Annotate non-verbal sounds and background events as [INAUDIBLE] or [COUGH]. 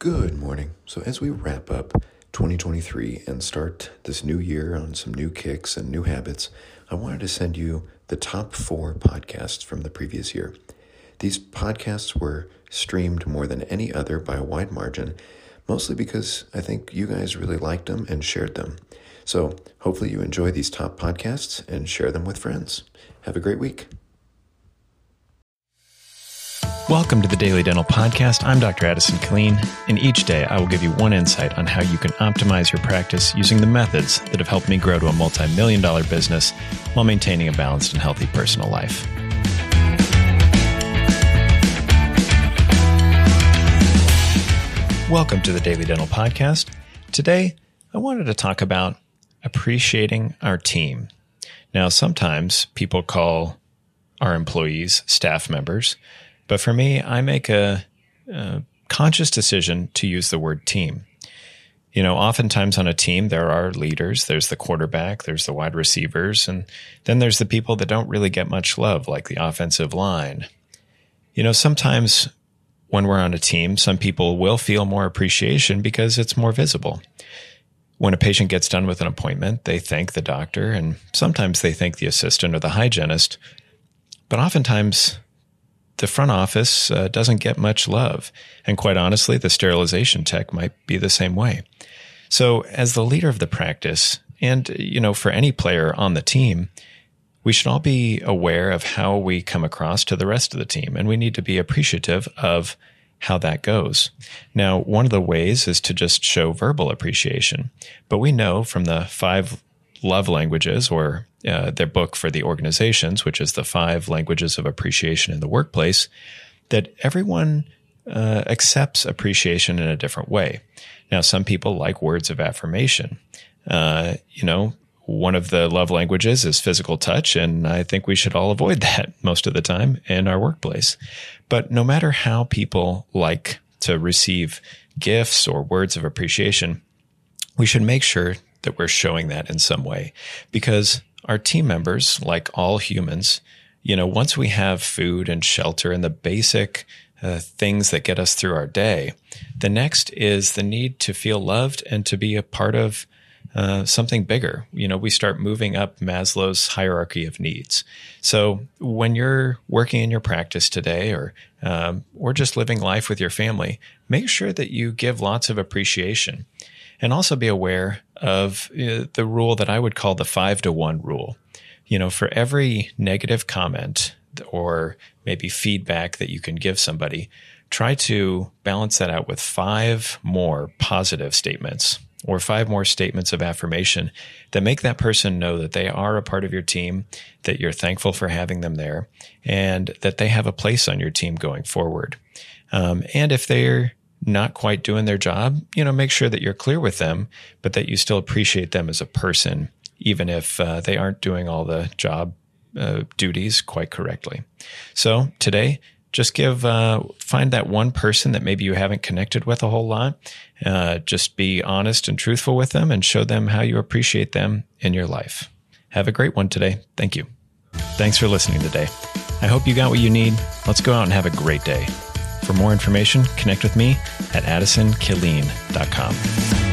Good morning. So, as we wrap up 2023 and start this new year on some new kicks and new habits, I wanted to send you the top four podcasts from the previous year. These podcasts were streamed more than any other by a wide margin, mostly because I think you guys really liked them and shared them. So, hopefully, you enjoy these top podcasts and share them with friends. Have a great week. Welcome to the Daily Dental Podcast. I'm Dr. Addison Killeen, and each day I will give you one insight on how you can optimize your practice using the methods that have helped me grow to a multi million dollar business while maintaining a balanced and healthy personal life. Welcome to the Daily Dental Podcast. Today, I wanted to talk about appreciating our team. Now, sometimes people call our employees staff members. But for me, I make a, a conscious decision to use the word team. You know, oftentimes on a team, there are leaders. There's the quarterback, there's the wide receivers, and then there's the people that don't really get much love, like the offensive line. You know, sometimes when we're on a team, some people will feel more appreciation because it's more visible. When a patient gets done with an appointment, they thank the doctor, and sometimes they thank the assistant or the hygienist. But oftentimes, the front office uh, doesn't get much love. And quite honestly, the sterilization tech might be the same way. So as the leader of the practice, and, you know, for any player on the team, we should all be aware of how we come across to the rest of the team. And we need to be appreciative of how that goes. Now, one of the ways is to just show verbal appreciation. But we know from the five love languages or uh, their book for the organizations, which is the five languages of appreciation in the workplace, that everyone uh, accepts appreciation in a different way. Now, some people like words of affirmation. Uh, you know, one of the love languages is physical touch, and I think we should all avoid [LAUGHS] that most of the time in our workplace. But no matter how people like to receive gifts or words of appreciation, we should make sure that we're showing that in some way because our team members, like all humans, you know, once we have food and shelter and the basic uh, things that get us through our day, the next is the need to feel loved and to be a part of uh, something bigger. You know, we start moving up Maslow's hierarchy of needs. So when you're working in your practice today, or um, or just living life with your family, make sure that you give lots of appreciation and also be aware of uh, the rule that I would call the five to one rule. You know, for every negative comment or maybe feedback that you can give somebody, try to balance that out with five more positive statements or five more statements of affirmation that make that person know that they are a part of your team, that you're thankful for having them there, and that they have a place on your team going forward. Um, and if they're not quite doing their job, you know, make sure that you're clear with them, but that you still appreciate them as a person, even if uh, they aren't doing all the job uh, duties quite correctly. So today, just give, uh, find that one person that maybe you haven't connected with a whole lot. Uh, just be honest and truthful with them and show them how you appreciate them in your life. Have a great one today. Thank you. Thanks for listening today. I hope you got what you need. Let's go out and have a great day. For more information, connect with me at addisonkilleen.com.